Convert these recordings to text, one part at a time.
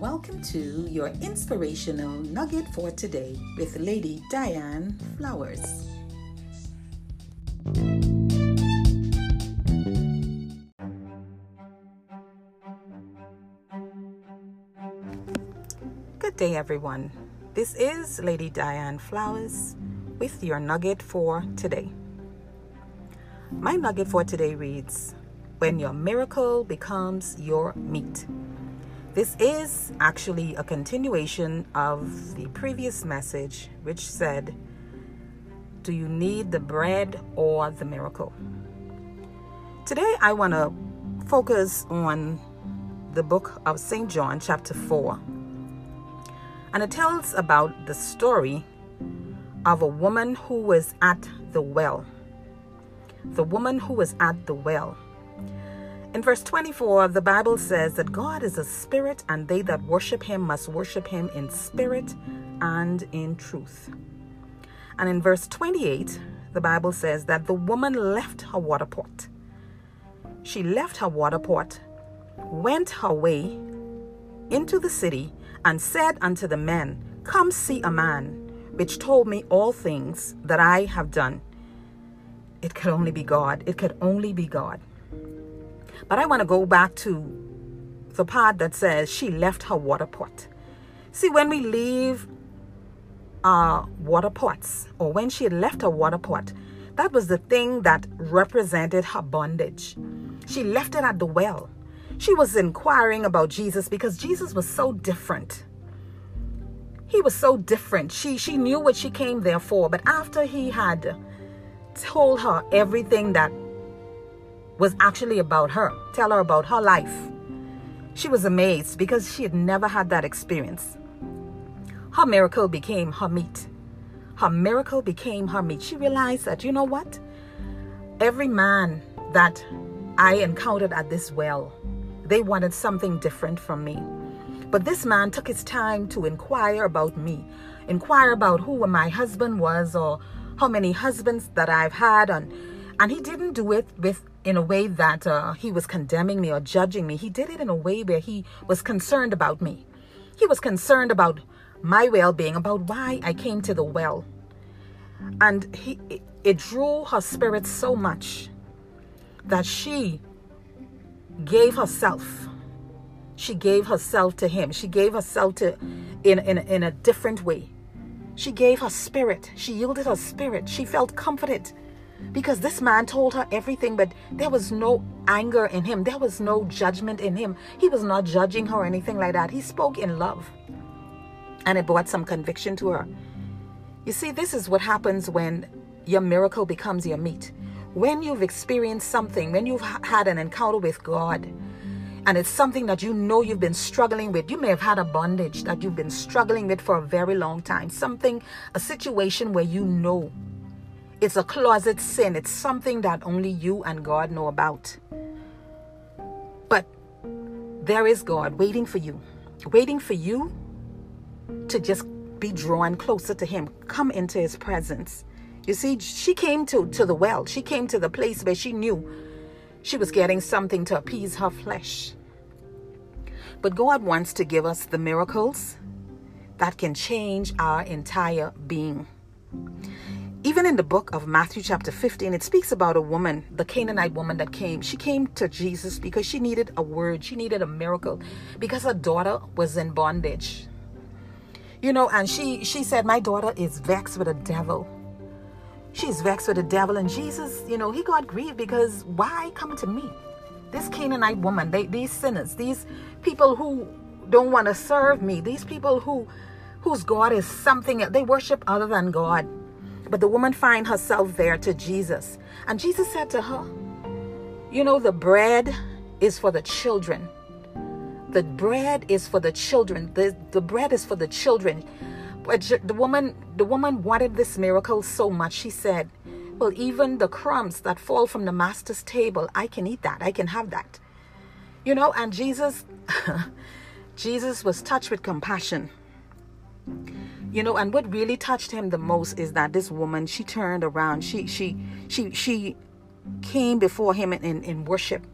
Welcome to your inspirational nugget for today with Lady Diane Flowers. Good day, everyone. This is Lady Diane Flowers with your nugget for today. My nugget for today reads When your miracle becomes your meat. This is actually a continuation of the previous message, which said, Do you need the bread or the miracle? Today, I want to focus on the book of St. John, chapter 4. And it tells about the story of a woman who was at the well. The woman who was at the well. In verse 24, the Bible says that God is a spirit, and they that worship him must worship him in spirit and in truth. And in verse 28, the Bible says that the woman left her water pot. She left her water pot, went her way into the city, and said unto the men, Come see a man which told me all things that I have done. It could only be God. It could only be God. But I want to go back to the part that says she left her water pot. See, when we leave our water pots, or when she left her water pot, that was the thing that represented her bondage. She left it at the well. She was inquiring about Jesus because Jesus was so different. He was so different. She she knew what she came there for, but after he had told her everything that was actually about her, tell her about her life. She was amazed because she had never had that experience. Her miracle became her meat. Her miracle became her meat. She realized that, you know what? Every man that I encountered at this well, they wanted something different from me. But this man took his time to inquire about me, inquire about who my husband was or how many husbands that I've had and and he didn't do it with in a way that uh, he was condemning me or judging me. He did it in a way where he was concerned about me. He was concerned about my well being, about why I came to the well. And he, it drew her spirit so much that she gave herself. She gave herself to him. She gave herself to in, in, in a different way. She gave her spirit. She yielded her spirit. She felt comforted because this man told her everything, but there was no anger in him. There was no judgment in him. He was not judging her or anything like that. He spoke in love. And it brought some conviction to her. You see, this is what happens when your miracle becomes your meat. When you've experienced something, when you've had an encounter with God, and it's something that you know you've been struggling with. You may have had a bondage that you've been struggling with for a very long time. Something, a situation where you know it's a closet sin. It's something that only you and God know about. But there is God waiting for you, waiting for you to just be drawn closer to Him, come into His presence. You see, she came to, to the well, she came to the place where she knew she was getting something to appease her flesh. But God wants to give us the miracles that can change our entire being. Even in the book of Matthew, chapter 15, it speaks about a woman, the Canaanite woman that came. She came to Jesus because she needed a word, she needed a miracle because her daughter was in bondage. You know, and she she said, My daughter is vexed with a devil. She's vexed with the devil, and Jesus, you know, he got grieved because why come to me? This Canaanite woman, they, these sinners, these people who don't want to serve me, these people who whose God is something they worship other than God. But the woman find herself there to Jesus. And Jesus said to her, You know, the bread is for the children. The bread is for the children. The, the bread is for the children. But the woman, the woman wanted this miracle so much. She said, Well, even the crumbs that fall from the master's table, I can eat that. I can have that. You know, and Jesus, Jesus was touched with compassion you know and what really touched him the most is that this woman she turned around she she she she came before him in, in, in worship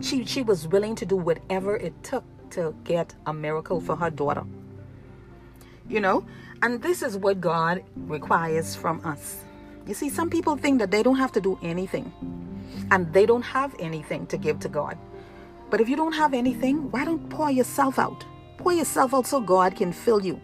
she she was willing to do whatever it took to get a miracle for her daughter. You know, and this is what God requires from us. You see, some people think that they don't have to do anything and they don't have anything to give to God. But if you don't have anything, why don't pour yourself out? Pour yourself out so God can fill you.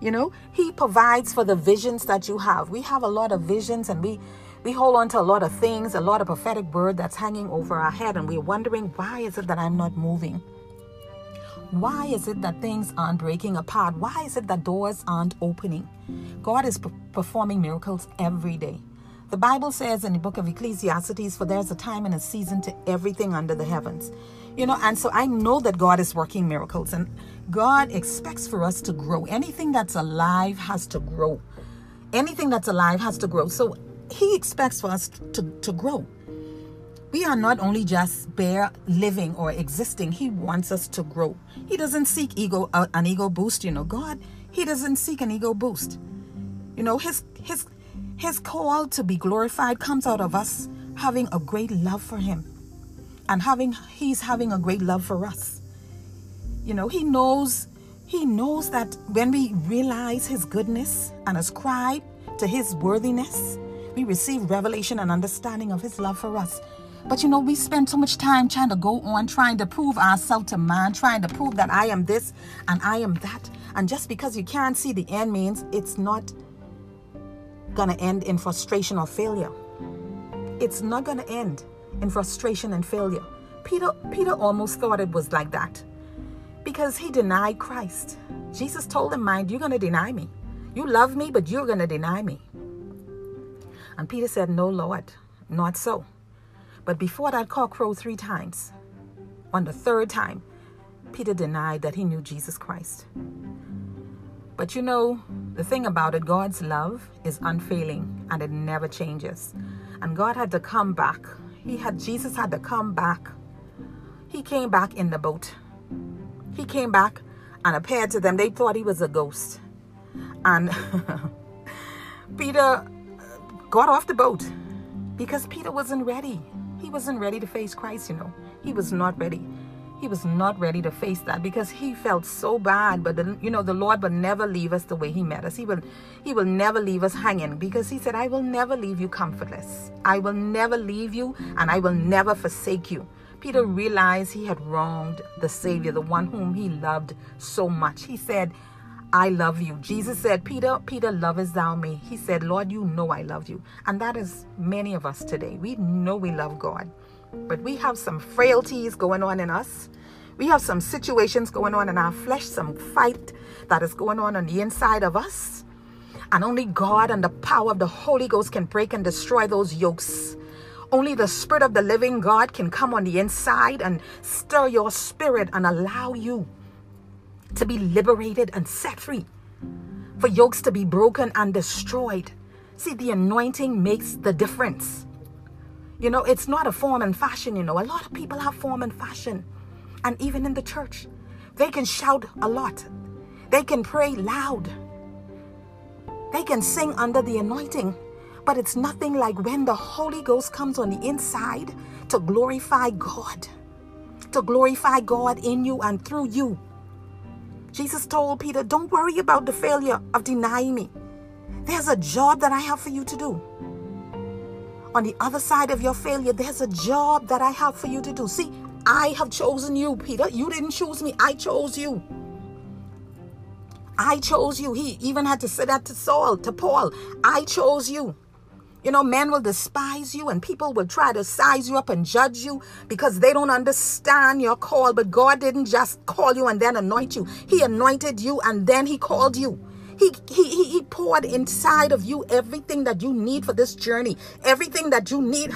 You know, He provides for the visions that you have. We have a lot of visions and we we hold on to a lot of things, a lot of prophetic word that's hanging over our head, and we're wondering why is it that I'm not moving? Why is it that things aren't breaking apart? Why is it that doors aren't opening? God is p- performing miracles every day. The Bible says in the book of Ecclesiastes, for there's a time and a season to everything under the heavens. You know, and so I know that God is working miracles and God expects for us to grow. Anything that's alive has to grow. Anything that's alive has to grow. So he expects for us to, to grow. We are not only just bare living or existing, He wants us to grow. He doesn't seek ego uh, an ego boost, you know. God, He doesn't seek an ego boost. You know, His His His call to be glorified comes out of us having a great love for Him. And having He's having a great love for us. You know, He knows He knows that when we realize His goodness and ascribe to His worthiness, we receive revelation and understanding of His love for us. But you know, we spend so much time trying to go on, trying to prove ourselves to man, trying to prove that I am this and I am that. And just because you can't see the end means it's not going to end in frustration or failure. It's not going to end in frustration and failure. Peter Peter almost thought it was like that because he denied Christ. Jesus told him, "Mind, you're going to deny me. You love me, but you're going to deny me." And Peter said, No, Lord, not so. But before that cock crowed three times, on the third time, Peter denied that he knew Jesus Christ. But you know, the thing about it, God's love is unfailing and it never changes. And God had to come back. He had Jesus had to come back. He came back in the boat. He came back and appeared to them. They thought he was a ghost. And Peter got off the boat because Peter wasn't ready. He wasn't ready to face Christ, you know. He was not ready. He was not ready to face that because he felt so bad. But the, you know, the Lord will never leave us the way He met us. He will, He will never leave us hanging because He said, "I will never leave you comfortless. I will never leave you, and I will never forsake you." Peter realized he had wronged the Savior, the one whom he loved so much. He said, I love you. Jesus said, Peter, Peter, lovest thou me? He said, Lord, you know I love you. And that is many of us today. We know we love God, but we have some frailties going on in us. We have some situations going on in our flesh, some fight that is going on on the inside of us. And only God and the power of the Holy Ghost can break and destroy those yokes. Only the Spirit of the living God can come on the inside and stir your spirit and allow you to be liberated and set free, for yokes to be broken and destroyed. See, the anointing makes the difference. You know, it's not a form and fashion, you know. A lot of people have form and fashion. And even in the church, they can shout a lot, they can pray loud, they can sing under the anointing. But it's nothing like when the Holy Ghost comes on the inside to glorify God, to glorify God in you and through you. Jesus told Peter, Don't worry about the failure of denying me. There's a job that I have for you to do. On the other side of your failure, there's a job that I have for you to do. See, I have chosen you, Peter. You didn't choose me, I chose you. I chose you. He even had to say that to Saul, to Paul. I chose you. You know, men will despise you and people will try to size you up and judge you because they don't understand your call. But God didn't just call you and then anoint you, He anointed you and then He called you. He, he, he poured inside of you everything that you need for this journey, everything that you need,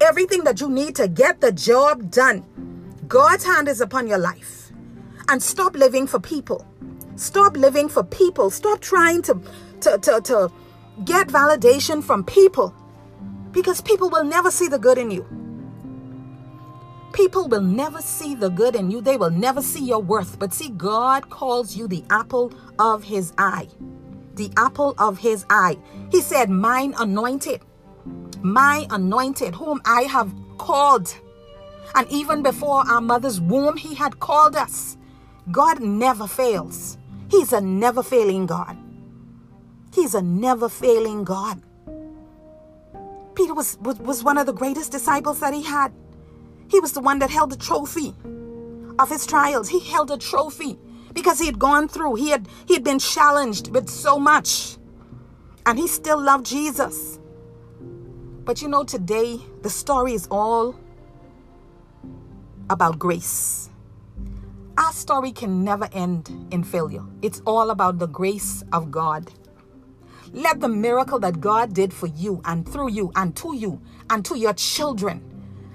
everything that you need to get the job done. God's hand is upon your life. And stop living for people. Stop living for people. Stop trying to, to, to, to get validation from people because people will never see the good in you. People will never see the good in you. They will never see your worth. But see, God calls you the apple of his eye. The apple of his eye. He said, Mine anointed, my anointed, whom I have called. And even before our mother's womb, He had called us. God never fails. He's a never failing God. He's a never failing God. Peter was, was, was one of the greatest disciples that he had. He was the one that held the trophy of his trials. He held a trophy because he had gone through. He had he had been challenged with so much. And he still loved Jesus. But you know, today the story is all about grace. Our story can never end in failure. It's all about the grace of God. Let the miracle that God did for you and through you and to you and to your children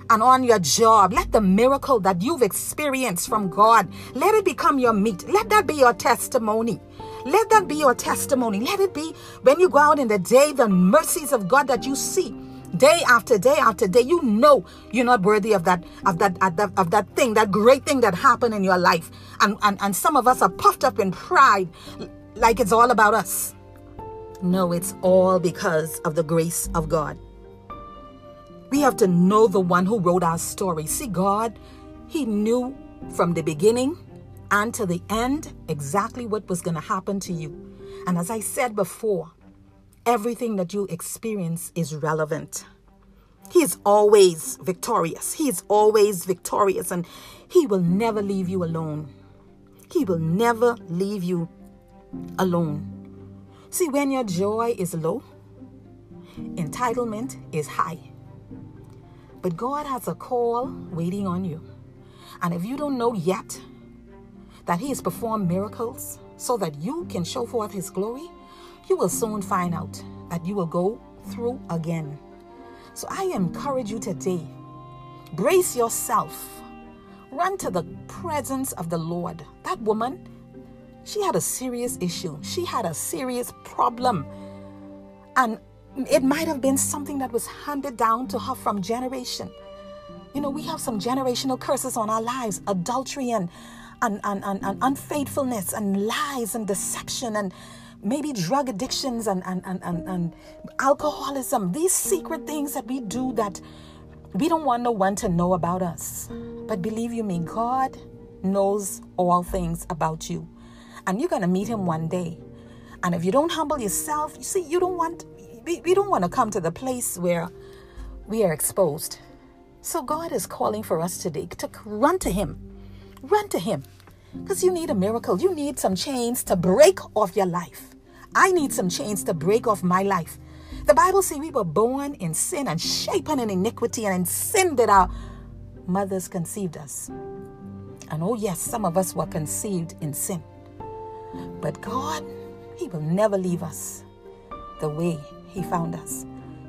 and on your job, let the miracle that you've experienced from God, let it become your meat. Let that be your testimony. Let that be your testimony. Let it be when you go out in the day, the mercies of God that you see day after day after day you know you're not worthy of that of that of that, of that thing that great thing that happened in your life and, and and some of us are puffed up in pride like it's all about us no it's all because of the grace of god we have to know the one who wrote our story see god he knew from the beginning and to the end exactly what was going to happen to you and as i said before everything that you experience is relevant. He is always victorious. He is always victorious, and He will never leave you alone. He will never leave you alone. See, when your joy is low, entitlement is high. But God has a call waiting on you. And if you don't know yet that He has performed miracles so that you can show forth His glory, you will soon find out that you will go through again. So I encourage you today brace yourself, run to the presence of the Lord. That woman, she had a serious issue, she had a serious problem. And it might have been something that was handed down to her from generation. You know, we have some generational curses on our lives adultery and, and, and, and, and unfaithfulness and lies and deception and maybe drug addictions and, and, and, and, and alcoholism, these secret things that we do that we don't want no one to know about us. But believe you me, God knows all things about you. And you're going to meet him one day. And if you don't humble yourself, you see, you don't want, we, we don't want to come to the place where we are exposed. So God is calling for us today to run to him. Run to him. Because you need a miracle. You need some chains to break off your life. I need some chains to break off my life. The Bible says we were born in sin and shapen in iniquity, and in sin that our mothers conceived us. And oh, yes, some of us were conceived in sin. But God, He will never leave us the way He found us.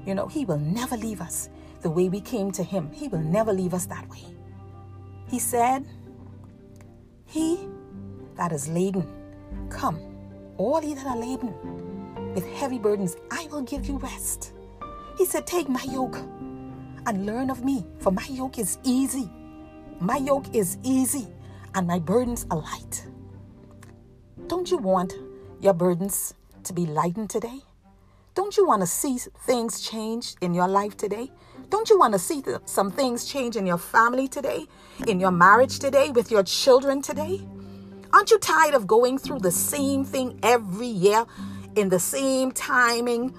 You know, He will never leave us the way we came to Him. He will never leave us that way. He said, He that is laden, come all ye that are laden with heavy burdens, I will give you rest. He said, Take my yoke and learn of me, for my yoke is easy. My yoke is easy, and my burdens are light. Don't you want your burdens to be lightened today? Don't you want to see things change in your life today? Don't you want to see some things change in your family today, in your marriage today, with your children today? Aren't you tired of going through the same thing every year in the same timing,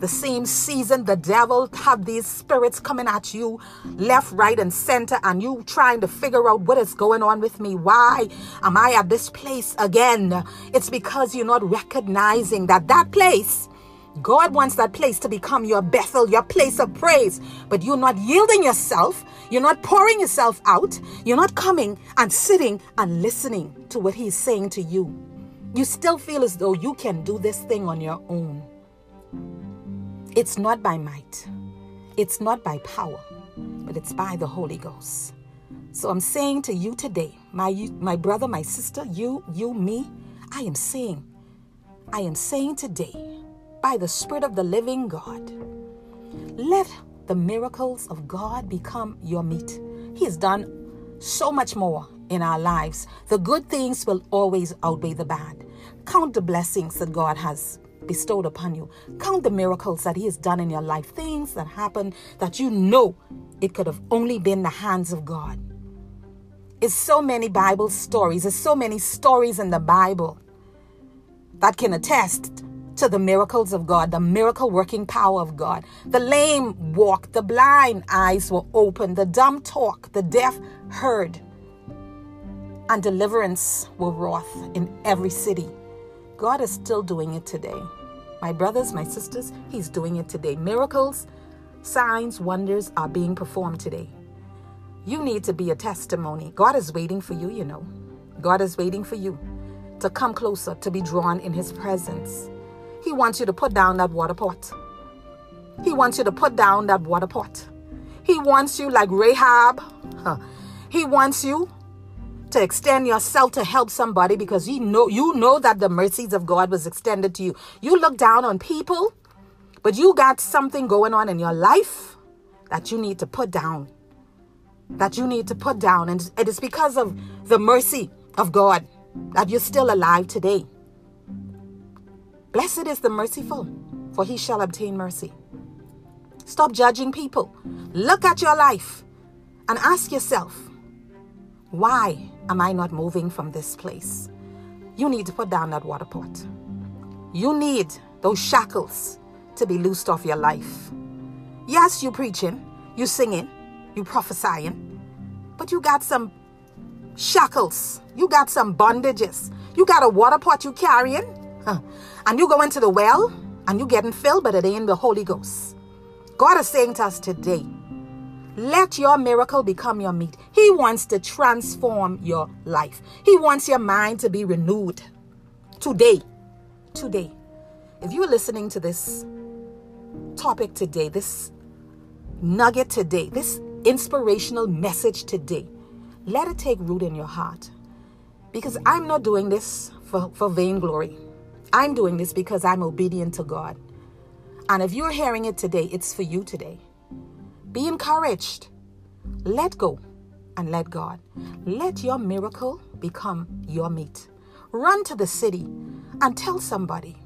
the same season? The devil have these spirits coming at you left, right, and center, and you trying to figure out what is going on with me. Why am I at this place again? It's because you're not recognizing that that place God wants that place to become your Bethel, your place of praise. But you're not yielding yourself. You're not pouring yourself out. You're not coming and sitting and listening to what He's saying to you. You still feel as though you can do this thing on your own. It's not by might, it's not by power, but it's by the Holy Ghost. So I'm saying to you today, my, my brother, my sister, you, you, me, I am saying, I am saying today, by the Spirit of the living God. Let the miracles of God become your meat. He has done so much more in our lives. The good things will always outweigh the bad. Count the blessings that God has bestowed upon you. Count the miracles that He has done in your life, things that happened that you know it could have only been the hands of God. It's so many Bible stories, there's so many stories in the Bible that can attest to the miracles of God, the miracle working power of God. The lame walk, the blind eyes were opened, the dumb talk, the deaf heard, and deliverance were wrought in every city. God is still doing it today. My brothers, my sisters, He's doing it today. Miracles, signs, wonders are being performed today. You need to be a testimony. God is waiting for you, you know. God is waiting for you to come closer, to be drawn in His presence. He wants you to put down that water pot. He wants you to put down that water pot. He wants you like Rahab. He wants you to extend yourself to help somebody because you know you know that the mercies of God was extended to you. You look down on people, but you got something going on in your life that you need to put down. That you need to put down and it is because of the mercy of God that you're still alive today. Blessed is the merciful, for he shall obtain mercy. Stop judging people. Look at your life and ask yourself, why am I not moving from this place? You need to put down that water pot. You need those shackles to be loosed off your life. Yes, you preaching, you singing, you prophesying, but you got some shackles. You got some bondages. You got a water pot you carrying, huh? and you go into the well and you getting filled, but it ain't the Holy Ghost. God is saying to us today, let your miracle become your meat. He wants to transform your life. He wants your mind to be renewed today. Today. If you're listening to this topic today, this nugget today, this inspirational message today, let it take root in your heart. Because I'm not doing this for, for vainglory. I'm doing this because I'm obedient to God. And if you're hearing it today, it's for you today. Be encouraged. Let go and let God. Let your miracle become your meat. Run to the city and tell somebody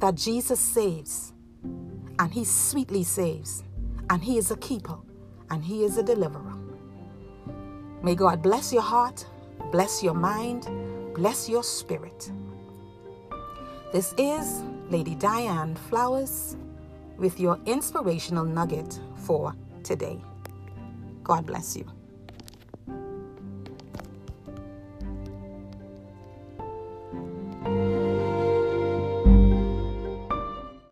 that Jesus saves and he sweetly saves and he is a keeper and he is a deliverer. May God bless your heart, bless your mind, bless your spirit. This is Lady Diane Flowers with your inspirational nugget for today. God bless you.